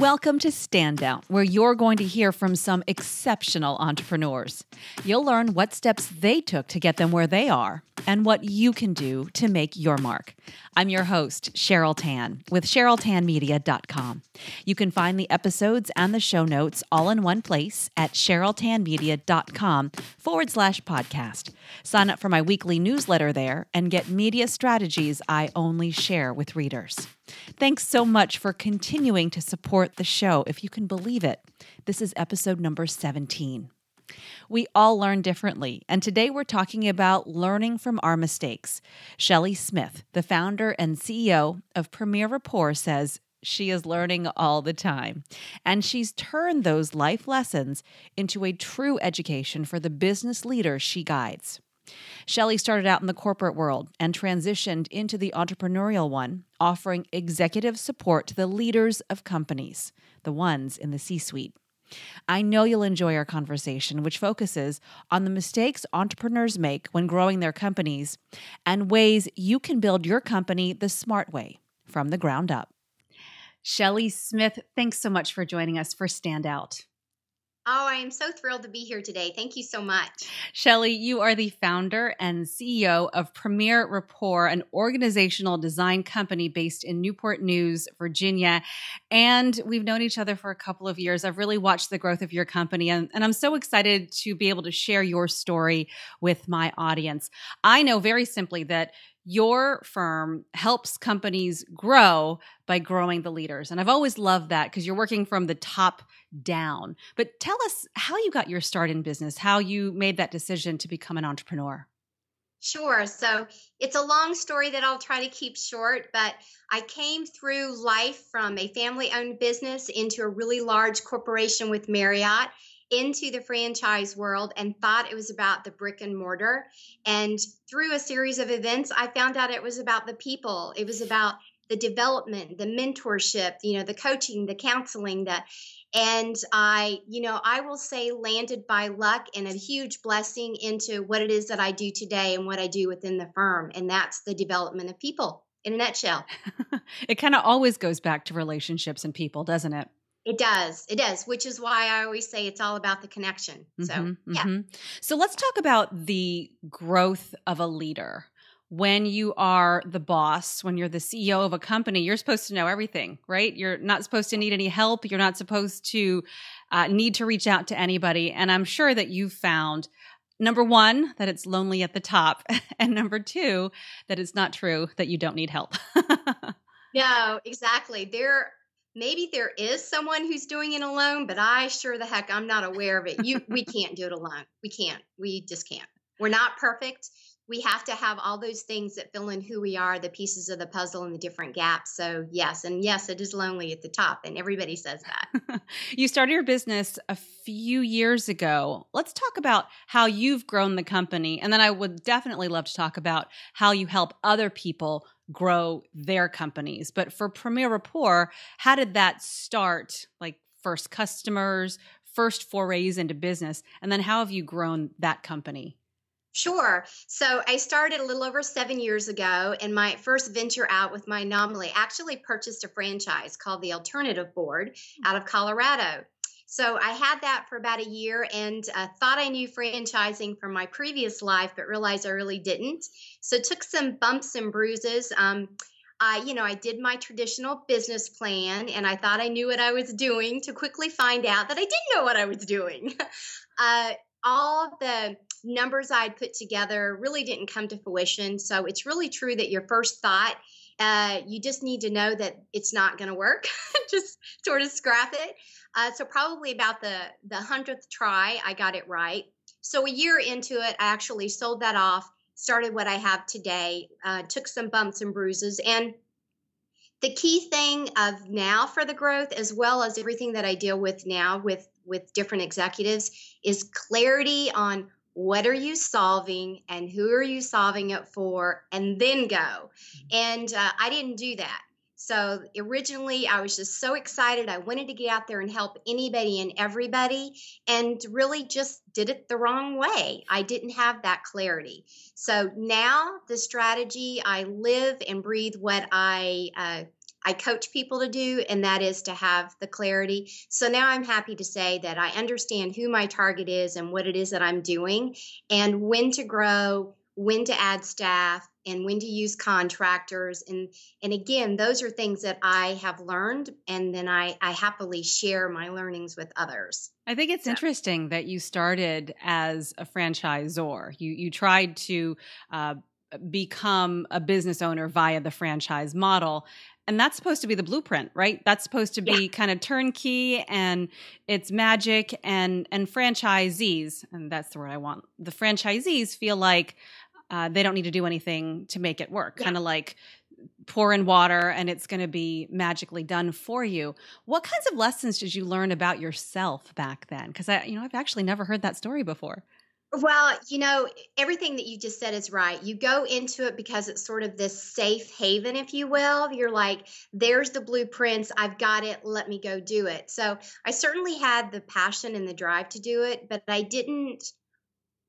Welcome to Standout, where you're going to hear from some exceptional entrepreneurs. You'll learn what steps they took to get them where they are and what you can do to make your mark. I'm your host, Cheryl Tan, with CherylTanMedia.com. You can find the episodes and the show notes all in one place at CherylTanMedia.com forward slash podcast. Sign up for my weekly newsletter there and get media strategies I only share with readers. Thanks so much for continuing to support the show, if you can believe it. This is episode number 17. We all learn differently, and today we're talking about learning from our mistakes. Shelly Smith, the founder and CEO of Premier Rapport, says she is learning all the time, and she's turned those life lessons into a true education for the business leaders she guides. Shelly started out in the corporate world and transitioned into the entrepreneurial one, offering executive support to the leaders of companies, the ones in the C suite. I know you'll enjoy our conversation, which focuses on the mistakes entrepreneurs make when growing their companies and ways you can build your company the smart way from the ground up. Shelly Smith, thanks so much for joining us for Standout. Oh, I am so thrilled to be here today. Thank you so much. Shelly, you are the founder and CEO of Premier Rapport, an organizational design company based in Newport News, Virginia. And we've known each other for a couple of years. I've really watched the growth of your company, and, and I'm so excited to be able to share your story with my audience. I know very simply that your firm helps companies grow by growing the leaders. And I've always loved that because you're working from the top down. But tell us how you got your start in business, how you made that decision to become an entrepreneur. Sure. So it's a long story that I'll try to keep short, but I came through life from a family owned business into a really large corporation with Marriott into the franchise world and thought it was about the brick and mortar. And through a series of events, I found out it was about the people. It was about the development, the mentorship, you know, the coaching, the counseling, that and I, you know, I will say landed by luck and a huge blessing into what it is that I do today and what I do within the firm. And that's the development of people in a nutshell. it kind of always goes back to relationships and people, doesn't it? It does. It does, which is why I always say it's all about the connection. So, mm-hmm, yeah. Mm-hmm. So, let's talk about the growth of a leader. When you are the boss, when you're the CEO of a company, you're supposed to know everything, right? You're not supposed to need any help. You're not supposed to uh, need to reach out to anybody. And I'm sure that you've found number one, that it's lonely at the top. And number two, that it's not true that you don't need help. no, exactly. There maybe there is someone who's doing it alone, but I sure the heck I'm not aware of it. You we can't do it alone. We can't. We just can't. We're not perfect. We have to have all those things that fill in who we are, the pieces of the puzzle and the different gaps. So, yes, and yes, it is lonely at the top, and everybody says that. you started your business a few years ago. Let's talk about how you've grown the company. And then I would definitely love to talk about how you help other people grow their companies. But for Premier Rapport, how did that start? Like first customers, first forays into business, and then how have you grown that company? Sure. So I started a little over seven years ago, and my first venture out with my anomaly actually purchased a franchise called the Alternative Board hmm. out of Colorado. So I had that for about a year and uh, thought I knew franchising from my previous life, but realized I really didn't. So took some bumps and bruises. Um, I, you know, I did my traditional business plan and I thought I knew what I was doing to quickly find out that I didn't know what I was doing. uh, all the numbers I'd put together really didn't come to fruition. So it's really true that your first thought, uh, you just need to know that it's not going to work. just sort of scrap it. Uh, so probably about the the hundredth try, I got it right. So a year into it, I actually sold that off, started what I have today, uh, took some bumps and bruises, and the key thing of now for the growth, as well as everything that I deal with now with with different executives, is clarity on what are you solving and who are you solving it for, and then go. Mm-hmm. And uh, I didn't do that. So originally, I was just so excited. I wanted to get out there and help anybody and everybody, and really just did it the wrong way. I didn't have that clarity. So now, the strategy I live and breathe what I uh, I coach people to do, and that is to have the clarity. So now I'm happy to say that I understand who my target is and what it is that I'm doing, and when to grow, when to add staff, and when to use contractors. And and again those are things that i have learned and then i i happily share my learnings with others. I think it's interesting that you started as a franchisor. You you tried to uh, become a business owner via the franchise model and that's supposed to be the blueprint right that's supposed to be yeah. kind of turnkey and it's magic and and franchisees and that's the word i want the franchisees feel like uh, they don't need to do anything to make it work. Yeah. Kind of like pour in water and it's going to be magically done for you. What kinds of lessons did you learn about yourself back then? Because I, you know, I've actually never heard that story before. Well, you know, everything that you just said is right. You go into it because it's sort of this safe haven, if you will. You're like, there's the blueprints. I've got it. Let me go do it. So I certainly had the passion and the drive to do it, but I didn't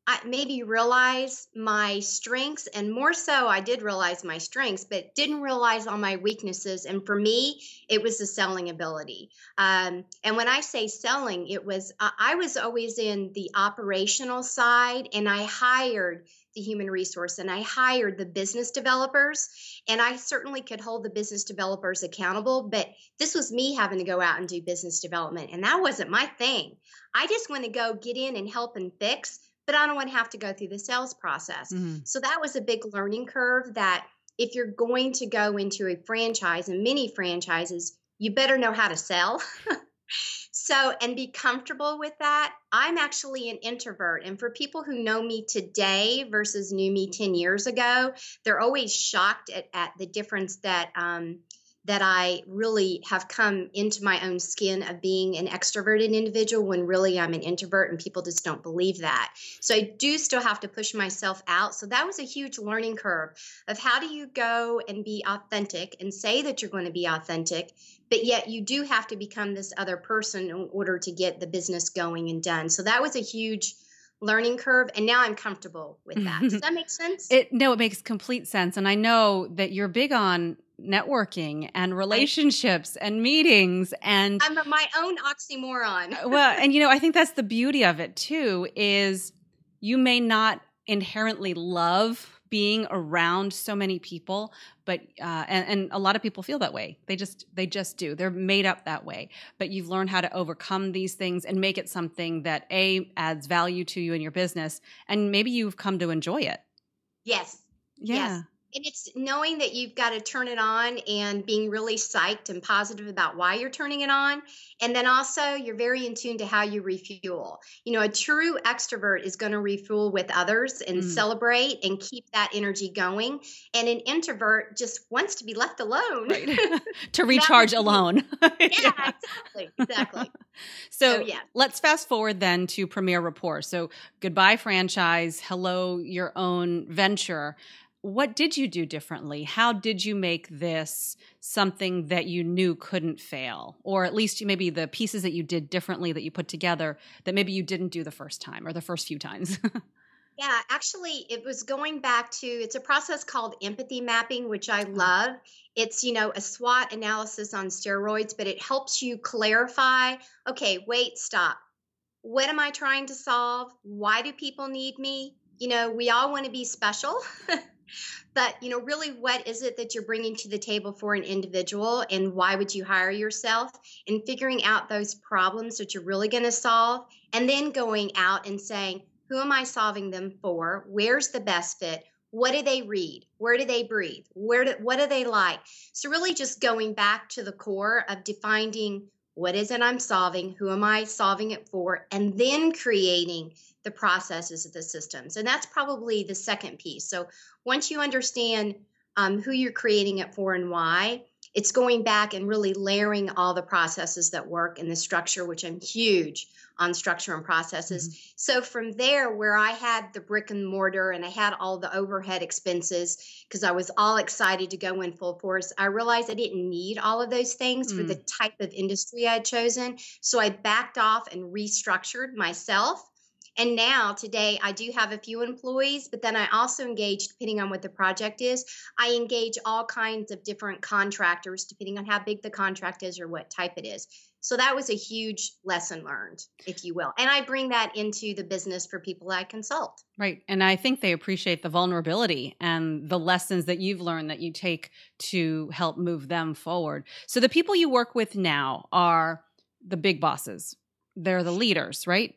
I maybe realize my strengths and more so I did realize my strengths but didn't realize all my weaknesses and for me it was the selling ability. Um, and when I say selling it was I was always in the operational side and I hired the human resource and I hired the business developers and I certainly could hold the business developers accountable but this was me having to go out and do business development and that wasn't my thing. I just want to go get in and help and fix but I don't want to have to go through the sales process. Mm-hmm. So that was a big learning curve that if you're going to go into a franchise and many franchises, you better know how to sell. so, and be comfortable with that. I'm actually an introvert. And for people who know me today versus knew me 10 years ago, they're always shocked at, at the difference that um, that I really have come into my own skin of being an extroverted individual when really I'm an introvert and people just don't believe that. So I do still have to push myself out. So that was a huge learning curve of how do you go and be authentic and say that you're going to be authentic, but yet you do have to become this other person in order to get the business going and done. So that was a huge learning curve and now i'm comfortable with that does that make sense it no it makes complete sense and i know that you're big on networking and relationships and meetings and I'm my own oxymoron. well, and you know, I think that's the beauty of it too is you may not inherently love being around so many people but uh, and, and a lot of people feel that way. They just they just do. They're made up that way. But you've learned how to overcome these things and make it something that a adds value to you in your business and maybe you've come to enjoy it. Yes. Yeah. yes and it's knowing that you've got to turn it on and being really psyched and positive about why you're turning it on. And then also, you're very in tune to how you refuel. You know, a true extrovert is going to refuel with others and mm. celebrate and keep that energy going. And an introvert just wants to be left alone. Right. to recharge alone. yeah, yeah, exactly. Exactly. so, so, yeah. let's fast forward then to Premier Rapport. So, goodbye franchise, hello, your own venture what did you do differently? How did you make this something that you knew couldn't fail? Or at least maybe the pieces that you did differently that you put together that maybe you didn't do the first time or the first few times? yeah, actually, it was going back to it's a process called empathy mapping, which I love. It's, you know, a SWOT analysis on steroids, but it helps you clarify okay, wait, stop. What am I trying to solve? Why do people need me? You know, we all want to be special. but you know really what is it that you're bringing to the table for an individual and why would you hire yourself? And figuring out those problems that you're really going to solve and then going out and saying who am i solving them for? Where's the best fit? What do they read? Where do they breathe? Where do, what do they like? So really just going back to the core of defining what is it i'm solving who am i solving it for and then creating the processes of the systems. And that's probably the second piece. So once you understand um, who you're creating it for and why, it's going back and really layering all the processes that work in the structure, which I'm huge on structure and processes. Mm-hmm. So from there, where I had the brick and mortar and I had all the overhead expenses because I was all excited to go in full force, I realized I didn't need all of those things mm. for the mm. type of industry I'd chosen. So I backed off and restructured myself And now, today, I do have a few employees, but then I also engage, depending on what the project is, I engage all kinds of different contractors, depending on how big the contract is or what type it is. So that was a huge lesson learned, if you will. And I bring that into the business for people I consult. Right. And I think they appreciate the vulnerability and the lessons that you've learned that you take to help move them forward. So the people you work with now are the big bosses, they're the leaders, right?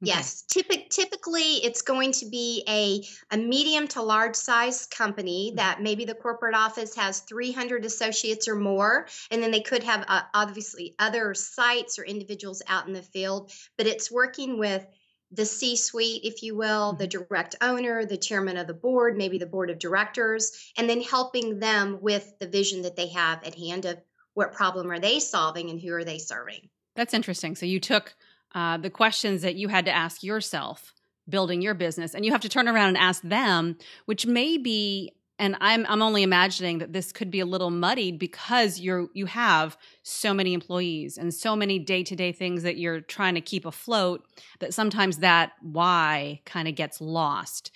Okay. Yes, Typic, typically it's going to be a, a medium to large size company mm-hmm. that maybe the corporate office has 300 associates or more, and then they could have uh, obviously other sites or individuals out in the field, but it's working with the C suite, if you will, the mm-hmm. direct owner, the chairman of the board, maybe the board of directors, and then helping them with the vision that they have at hand of what problem are they solving and who are they serving. That's interesting. So you took uh, the questions that you had to ask yourself building your business and you have to turn around and ask them which may be and I'm I'm only imagining that this could be a little muddied because you're you have so many employees and so many day-to-day things that you're trying to keep afloat that sometimes that why kind of gets lost.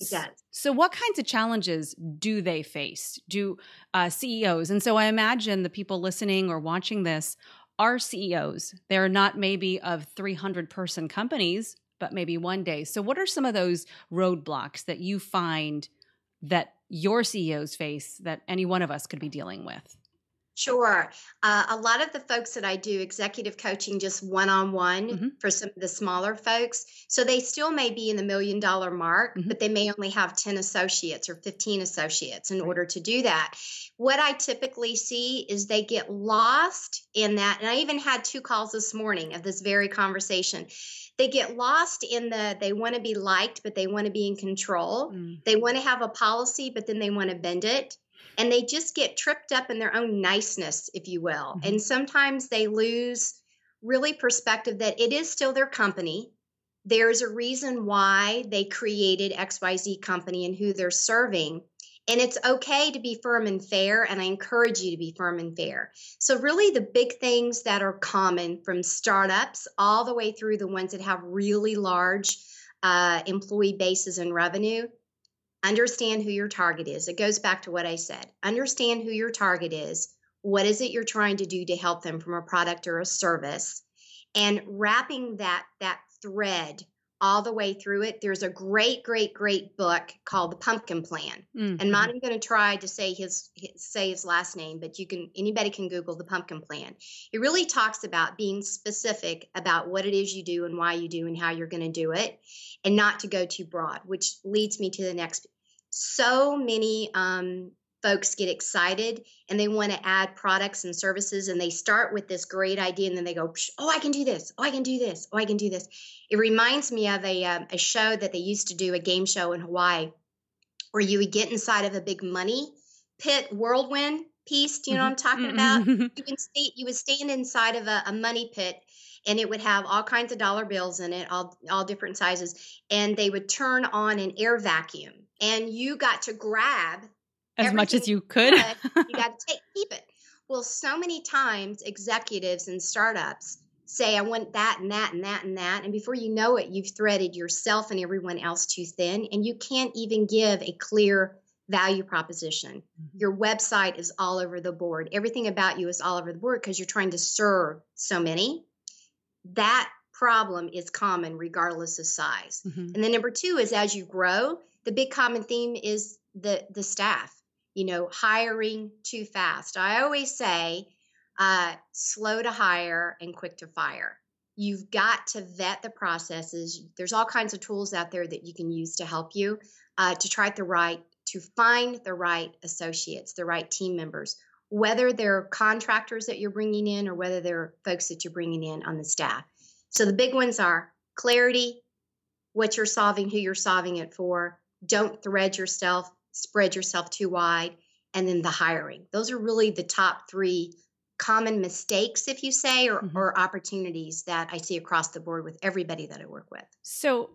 It does. So what kinds of challenges do they face? Do uh, CEOs and so I imagine the people listening or watching this are CEOs. They're not maybe of 300 person companies, but maybe one day. So, what are some of those roadblocks that you find that your CEOs face that any one of us could be dealing with? Sure. Uh, a lot of the folks that I do executive coaching just one on one for some of the smaller folks. So they still may be in the million dollar mark, mm-hmm. but they may only have 10 associates or 15 associates in right. order to do that. What I typically see is they get lost in that. And I even had two calls this morning of this very conversation they get lost in the they want to be liked but they want to be in control mm. they want to have a policy but then they want to bend it and they just get tripped up in their own niceness, if you will. Mm-hmm. And sometimes they lose really perspective that it is still their company. There's a reason why they created XYZ company and who they're serving. And it's okay to be firm and fair, and I encourage you to be firm and fair. So, really, the big things that are common from startups all the way through the ones that have really large uh, employee bases and revenue Understand who your target is. It goes back to what I said. Understand who your target is. What is it you're trying to do to help them from a product or a service? And wrapping that that thread all the way through it. There's a great, great, great book called The Pumpkin Plan. Mm-hmm. And I'm not even going to try to say his, his, say his last name, but you can anybody can Google The Pumpkin Plan. It really talks about being specific about what it is you do and why you do and how you're going to do it, and not to go too broad. Which leads me to the next so many um, folks get excited and they want to add products and services and they start with this great idea and then they go oh i can do this. Oh i can do this. Oh i can do this. It reminds me of a, um, a show that they used to do a game show in hawaii where you would get inside of a big money pit whirlwind piece do you know what i'm talking mm-hmm. about you, can stay, you would stand inside of a, a money pit and it would have all kinds of dollar bills in it, all all different sizes, and they would turn on an air vacuum, and you got to grab as much as you could. you got to take keep it. Well, so many times executives and startups say, I want that and that and that and that. And before you know it, you've threaded yourself and everyone else too thin, and you can't even give a clear value proposition. Mm-hmm. Your website is all over the board. Everything about you is all over the board because you're trying to serve so many that problem is common regardless of size. Mm-hmm. And then number two is as you grow, the big common theme is the the staff. You know, hiring too fast. I always say, uh, slow to hire and quick to fire. You've got to vet the processes. There's all kinds of tools out there that you can use to help you uh, to try the right to find the right associates, the right team members whether they're contractors that you're bringing in or whether they're folks that you're bringing in on the staff. So the big ones are clarity, what you're solving, who you're solving it for. Don't thread yourself, spread yourself too wide, and then the hiring. Those are really the top three common mistakes, if you say, or, mm-hmm. or opportunities that I see across the board with everybody that I work with. So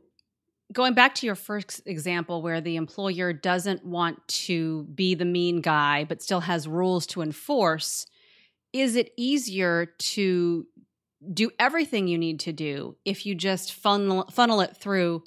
going back to your first example where the employer doesn't want to be the mean guy but still has rules to enforce is it easier to do everything you need to do if you just funnel funnel it through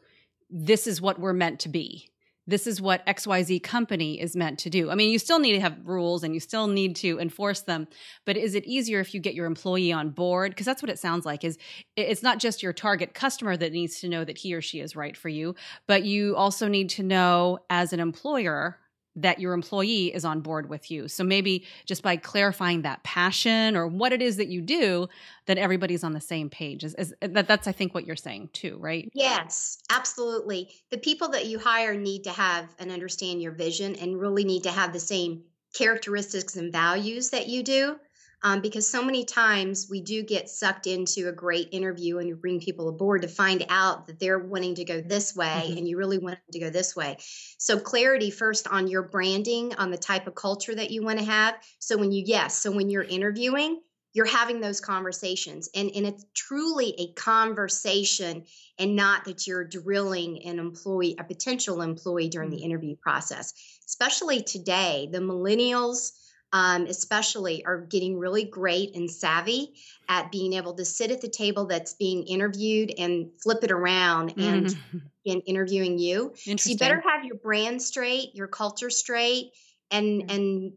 this is what we're meant to be this is what XYZ company is meant to do. I mean, you still need to have rules and you still need to enforce them, but is it easier if you get your employee on board? Because that's what it sounds like is it's not just your target customer that needs to know that he or she is right for you, but you also need to know as an employer that your employee is on board with you. So maybe just by clarifying that passion or what it is that you do, that everybody's on the same page. Is, is that that's I think what you're saying too, right? Yes, absolutely. The people that you hire need to have and understand your vision and really need to have the same characteristics and values that you do um, because so many times we do get sucked into a great interview and you bring people aboard to find out that they're wanting to go this way mm-hmm. and you really want them to go this way. So, clarity first on your branding, on the type of culture that you want to have. So, when you, yes, so when you're interviewing, you're having those conversations and, and it's truly a conversation and not that you're drilling an employee a potential employee during mm-hmm. the interview process especially today the millennials um, especially, are getting really great and savvy at being able to sit at the table that's being interviewed and flip it around and mm-hmm. in interviewing you. So you better have your brand straight, your culture straight, and mm-hmm. and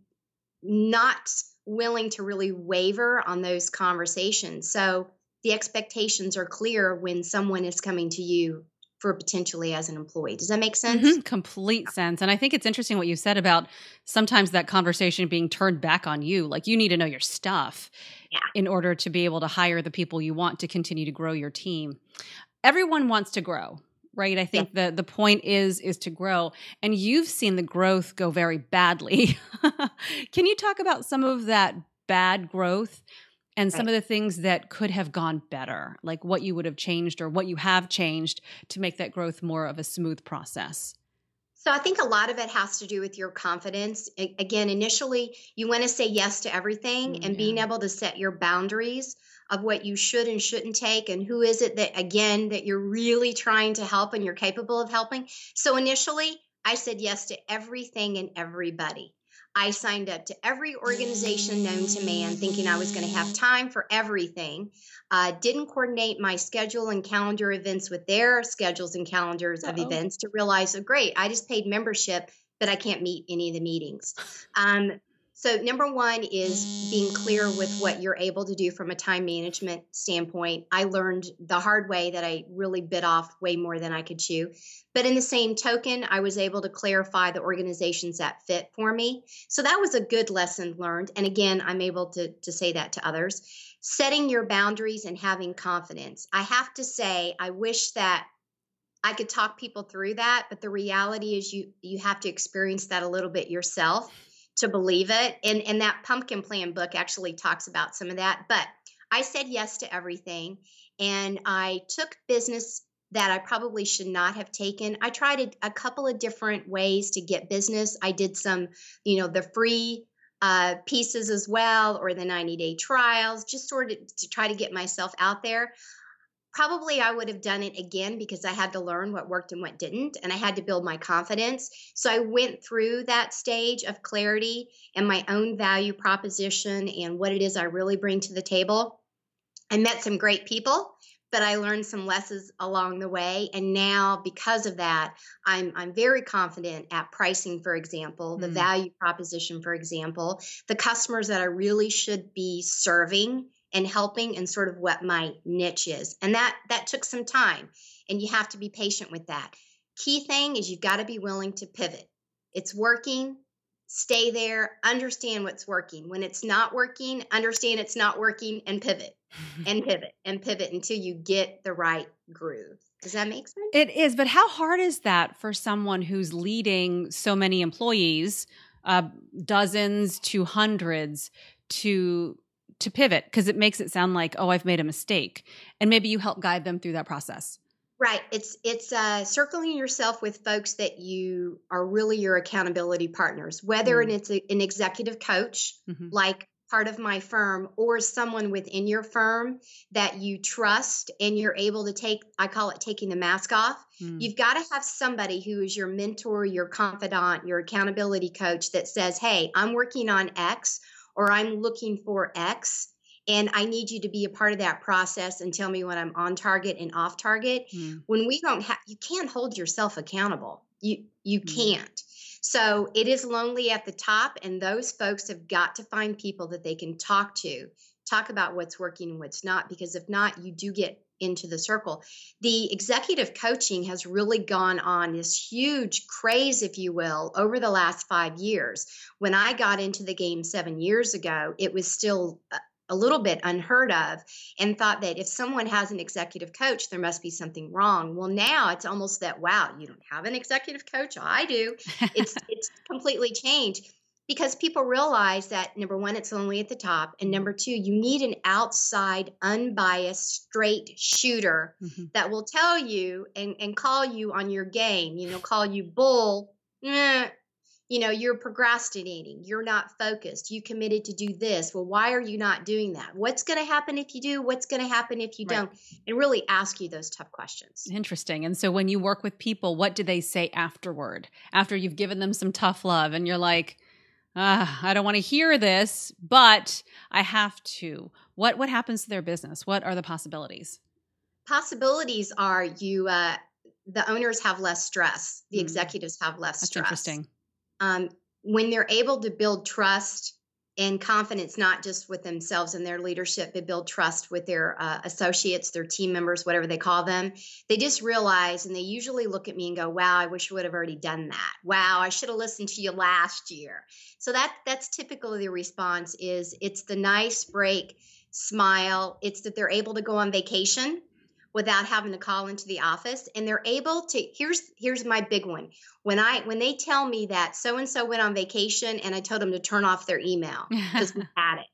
not willing to really waver on those conversations. So the expectations are clear when someone is coming to you for potentially as an employee. Does that make sense? Mm-hmm. Complete sense. And I think it's interesting what you said about sometimes that conversation being turned back on you. Like you need to know your stuff yeah. in order to be able to hire the people you want to continue to grow your team. Everyone wants to grow right i think yeah. the the point is is to grow and you've seen the growth go very badly can you talk about some of that bad growth and some of the things that could have gone better, like what you would have changed or what you have changed to make that growth more of a smooth process? So I think a lot of it has to do with your confidence. Again, initially, you want to say yes to everything mm, and being able to set your boundaries of what you should and shouldn't take and who is it that again that you're really trying to help and you're capable of helping. So initially, I said yes to everything and everybody. I signed up to every organization known to man, thinking I was going to have time for everything. Uh, didn't coordinate my schedule and calendar events with their schedules and calendars Uh-oh. of events to realize, oh, great, I just paid membership, but I can't meet any of the meetings. Um, so, number one is being clear with what you're able to do from a time management standpoint. I learned the hard way that I really bit off way more than I could chew. But in the same token, I was able to clarify the organizations that fit for me. So that was a good lesson learned. And again, I'm able to, to say that to others. Setting your boundaries and having confidence. I have to say, I wish that I could talk people through that, but the reality is you you have to experience that a little bit yourself to believe it. And, and that pumpkin plan book actually talks about some of that. But I said yes to everything. And I took business that I probably should not have taken. I tried a, a couple of different ways to get business. I did some, you know, the free uh, pieces as well, or the 90 day trials, just sort of to try to get myself out there probably I would have done it again because I had to learn what worked and what didn't, and I had to build my confidence. So I went through that stage of clarity and my own value proposition and what it is I really bring to the table. I met some great people, but I learned some lessons along the way. And now, because of that, I'm I'm very confident at pricing, for example, the mm. value proposition, for example, the customers that I really should be serving and helping and sort of what my niche is. And that that took some time and you have to be patient with that. Key thing is you've got to be willing to pivot. It's working, stay there, understand what's working. When it's not working, understand it's not working and pivot and pivot and pivot until you get the right groove. Does that make sense? It is, but how hard is that for someone who's leading so many employees, uh, dozens to hundreds, to to pivot because it makes it sound like oh i've made a mistake and maybe you help guide them through that process right it's it's uh, circling yourself with folks that you are really your accountability partners whether mm. it's a, an executive coach mm-hmm. like part of my firm or someone within your firm that you trust and you're able to take i call it taking the mask off mm. you've got to have somebody who is your mentor your confidant your accountability coach that says hey i'm working on x or I'm looking for X and I need you to be a part of that process and tell me when I'm on target and off target. Mm. When we don't have, you can't hold yourself accountable. You you mm. can't. So it is lonely at the top, and those folks have got to find people that they can talk to, talk about what's working and what's not, because if not, you do get into the circle. The executive coaching has really gone on this huge craze, if you will, over the last five years. When I got into the game seven years ago, it was still a little bit unheard of and thought that if someone has an executive coach, there must be something wrong. Well, now it's almost that wow, you don't have an executive coach? I do. It's it's completely changed because people realize that number one, it's only at the top, and number two, you need an outside, unbiased, straight shooter mm-hmm. that will tell you and, and call you on your game. You know, call you bull. You know, you're procrastinating, you're not focused, you committed to do this. Well, why are you not doing that? What's going to happen if you do? What's going to happen if you right. don't? And really ask you those tough questions. Interesting. And so when you work with people, what do they say afterward? After you've given them some tough love and you're like, uh, I don't want to hear this, but I have to. What what happens to their business? What are the possibilities? Possibilities are you uh, the owners have less stress, the mm. executives have less That's stress. Interesting um, when they're able to build trust and confidence, not just with themselves and their leadership, but build trust with their uh, associates, their team members, whatever they call them, they just realize and they usually look at me and go, "Wow, I wish I would have already done that. Wow, I should have listened to you last year." So that that's typically the response is it's the nice break smile. It's that they're able to go on vacation without having to call into the office and they're able to here's here's my big one. When i when they tell me that so and so went on vacation and i told them to turn off their email because we had it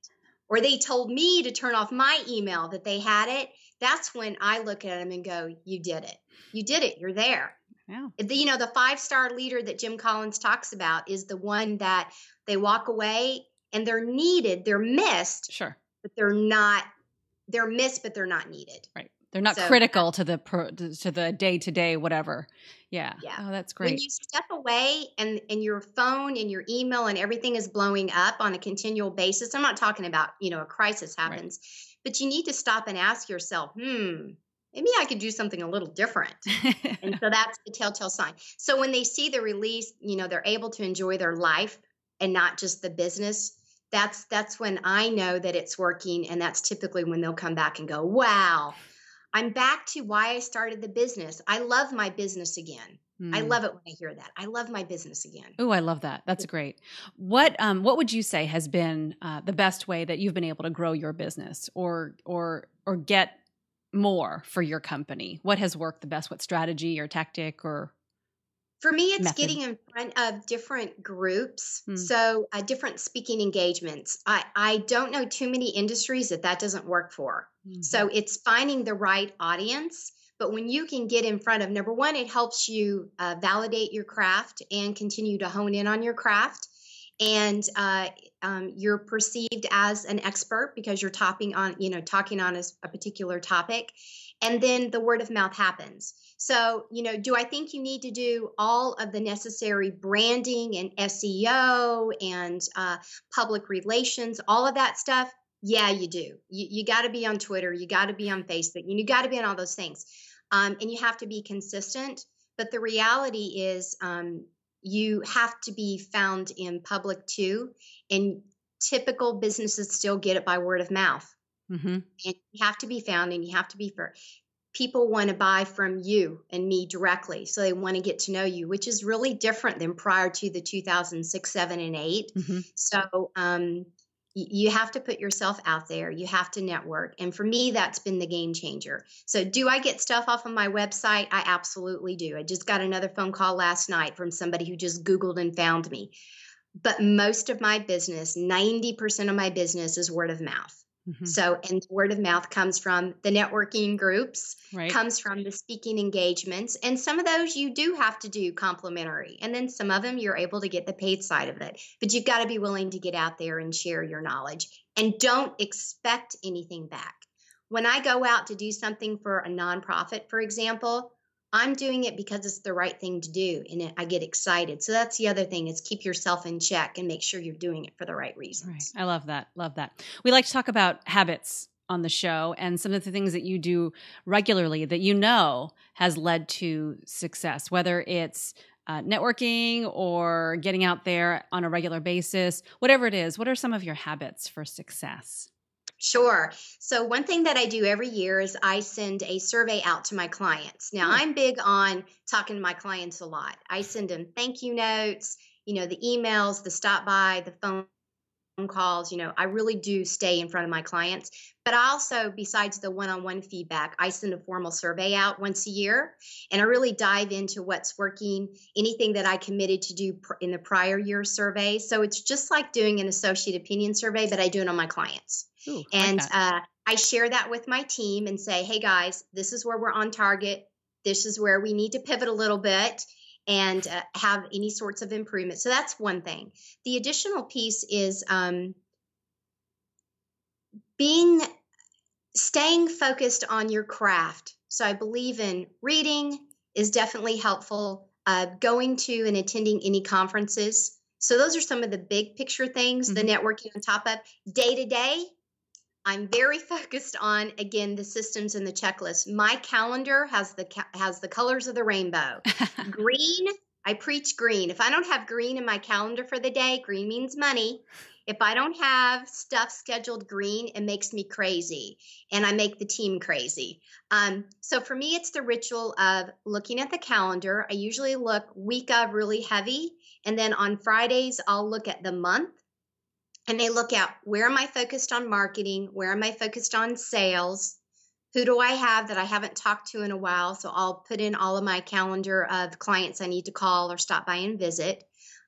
or they told me to turn off my email that they had it that's when i look at them and go you did it. You did it. You're there. Yeah. The, you know the five star leader that jim collins talks about is the one that they walk away and they're needed they're missed sure. but they're not they're missed but they're not needed. Right they're not so, critical to the pro, to the day to day whatever. Yeah. Yeah. Oh, that's great. When you step away and and your phone and your email and everything is blowing up on a continual basis. I'm not talking about you know a crisis happens, right. but you need to stop and ask yourself, hmm. Maybe I could do something a little different. and so that's the telltale sign. So when they see the release, you know, they're able to enjoy their life and not just the business that's that's when I know that it's working and that's typically when they'll come back and go, "Wow, I'm back to why I started the business. I love my business again. Mm. I love it when I hear that. I love my business again. Oh, I love that. That's great. What um, what would you say has been uh, the best way that you've been able to grow your business or or or get more for your company? What has worked the best? What strategy or tactic or for me, it's method. getting in front of different groups, hmm. so uh, different speaking engagements. I, I don't know too many industries that that doesn't work for. Mm-hmm. So it's finding the right audience. But when you can get in front of number one, it helps you uh, validate your craft and continue to hone in on your craft. And uh, um, you're perceived as an expert because you're topping on, you know, talking on a, a particular topic. And then the word of mouth happens. So, you know, do I think you need to do all of the necessary branding and SEO and uh, public relations, all of that stuff? Yeah, you do. You, you got to be on Twitter. You got to be on Facebook. You got to be on all those things. Um, and you have to be consistent. But the reality is, um, you have to be found in public too. And typical businesses still get it by word of mouth. Mm-hmm. And you have to be found and you have to be for people want to buy from you and me directly. So they want to get to know you, which is really different than prior to the 2006, 7, and 8. Mm-hmm. So um, you have to put yourself out there. You have to network. And for me, that's been the game changer. So, do I get stuff off of my website? I absolutely do. I just got another phone call last night from somebody who just Googled and found me. But most of my business, 90% of my business is word of mouth. Mm-hmm. So, and word of mouth comes from the networking groups, right. comes from the speaking engagements. And some of those you do have to do complimentary. And then some of them you're able to get the paid side of it. But you've got to be willing to get out there and share your knowledge and don't expect anything back. When I go out to do something for a nonprofit, for example, I'm doing it because it's the right thing to do and I get excited. So that's the other thing is keep yourself in check and make sure you're doing it for the right reasons. Right. I love that. Love that. We like to talk about habits on the show and some of the things that you do regularly that you know has led to success, whether it's uh, networking or getting out there on a regular basis, whatever it is. What are some of your habits for success? Sure. So, one thing that I do every year is I send a survey out to my clients. Now, hmm. I'm big on talking to my clients a lot. I send them thank you notes, you know, the emails, the stop by, the phone calls. You know, I really do stay in front of my clients. But I also, besides the one on one feedback, I send a formal survey out once a year and I really dive into what's working, anything that I committed to do in the prior year survey. So it's just like doing an associate opinion survey, but I do it on my clients. Ooh, and like uh, I share that with my team and say, hey guys, this is where we're on target. This is where we need to pivot a little bit and uh, have any sorts of improvement. So that's one thing. The additional piece is um, being staying focused on your craft. So I believe in reading is definitely helpful. Uh, going to and attending any conferences. So those are some of the big picture things. Mm-hmm. The networking on top of day to day. I'm very focused on again the systems and the checklist. My calendar has the has the colors of the rainbow. green, I preach green. If I don't have green in my calendar for the day, green means money. If I don't have stuff scheduled green, it makes me crazy and I make the team crazy. Um, so for me, it's the ritual of looking at the calendar. I usually look week of really heavy. And then on Fridays, I'll look at the month and they look at where am I focused on marketing? Where am I focused on sales? Who do I have that I haven't talked to in a while? So I'll put in all of my calendar of clients I need to call or stop by and visit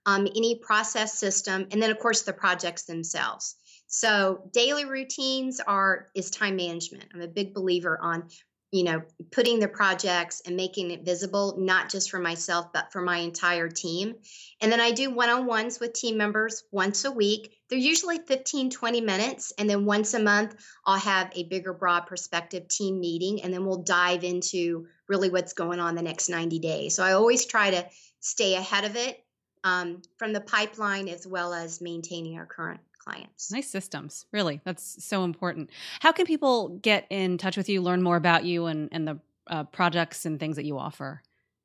um, any process system, and then of course the projects themselves. So daily routines are is time management. I'm a big believer on you know putting the projects and making it visible not just for myself but for my entire team. And then i do one-on-ones with team members once a week. They're usually 15 20 minutes and then once a month i'll have a bigger broad perspective team meeting and then we'll dive into really what's going on the next 90 days. So i always try to stay ahead of it um, from the pipeline as well as maintaining our current clients. Nice systems, really. That's so important. How can people get in touch with you, learn more about you and, and the uh, projects and things that you offer?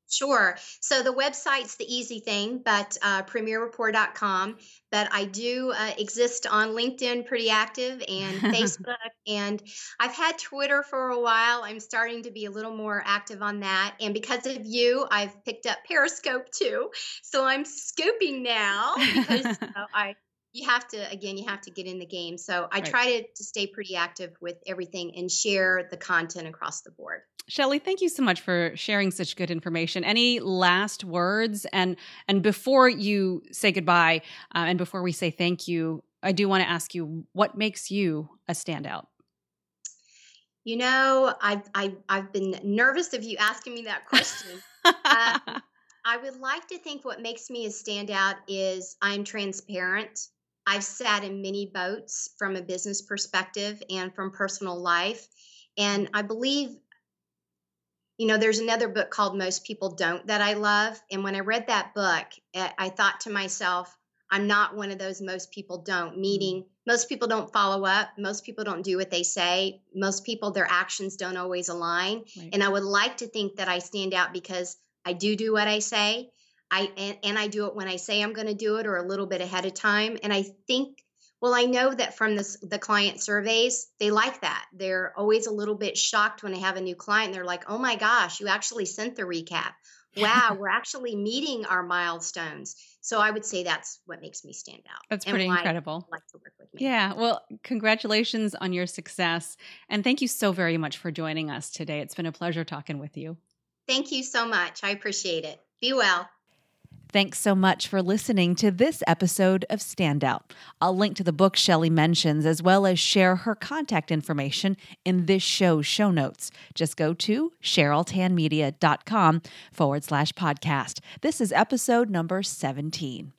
Sure. So the website's the easy thing, but uh, premierrapport.com. But I do uh, exist on LinkedIn, pretty active, and Facebook. and I've had Twitter for a while. I'm starting to be a little more active on that. And because of you, I've picked up Periscope too. So I'm scooping now because I you have to again you have to get in the game so i right. try to, to stay pretty active with everything and share the content across the board Shelly, thank you so much for sharing such good information. Any last words? And and before you say goodbye, uh, and before we say thank you, I do want to ask you what makes you a standout. You know, I've I've, I've been nervous of you asking me that question. uh, I would like to think what makes me a standout is I'm transparent. I've sat in many boats from a business perspective and from personal life. And I believe, you know, there's another book called Most People Don't that I love. And when I read that book, eh, I thought to myself, I'm not one of those most people don't, mm-hmm. meaning most people don't follow up. Most people don't do what they say. Most people, their actions don't always align. Right. And I would like to think that I stand out because I do do what I say. I and, and I do it when I say I'm going to do it or a little bit ahead of time. And I think well, I know that from this, the client surveys, they like that. They're always a little bit shocked when I have a new client. They're like, "Oh my gosh, you actually sent the recap! Wow, we're actually meeting our milestones." So I would say that's what makes me stand out. That's pretty incredible. Like to work with me. Yeah. Well, congratulations on your success, and thank you so very much for joining us today. It's been a pleasure talking with you. Thank you so much. I appreciate it. Be well. Thanks so much for listening to this episode of Standout. I'll link to the book Shelly mentions as well as share her contact information in this show's show notes. Just go to CherylTanmedia.com forward slash podcast. This is episode number 17.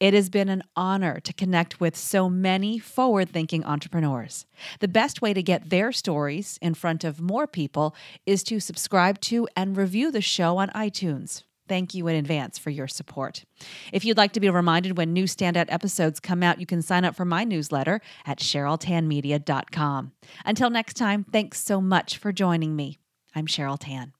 It has been an honor to connect with so many forward thinking entrepreneurs. The best way to get their stories in front of more people is to subscribe to and review the show on iTunes. Thank you in advance for your support. If you'd like to be reminded when new standout episodes come out, you can sign up for my newsletter at CherylTanmedia.com. Until next time, thanks so much for joining me. I'm Cheryl Tan.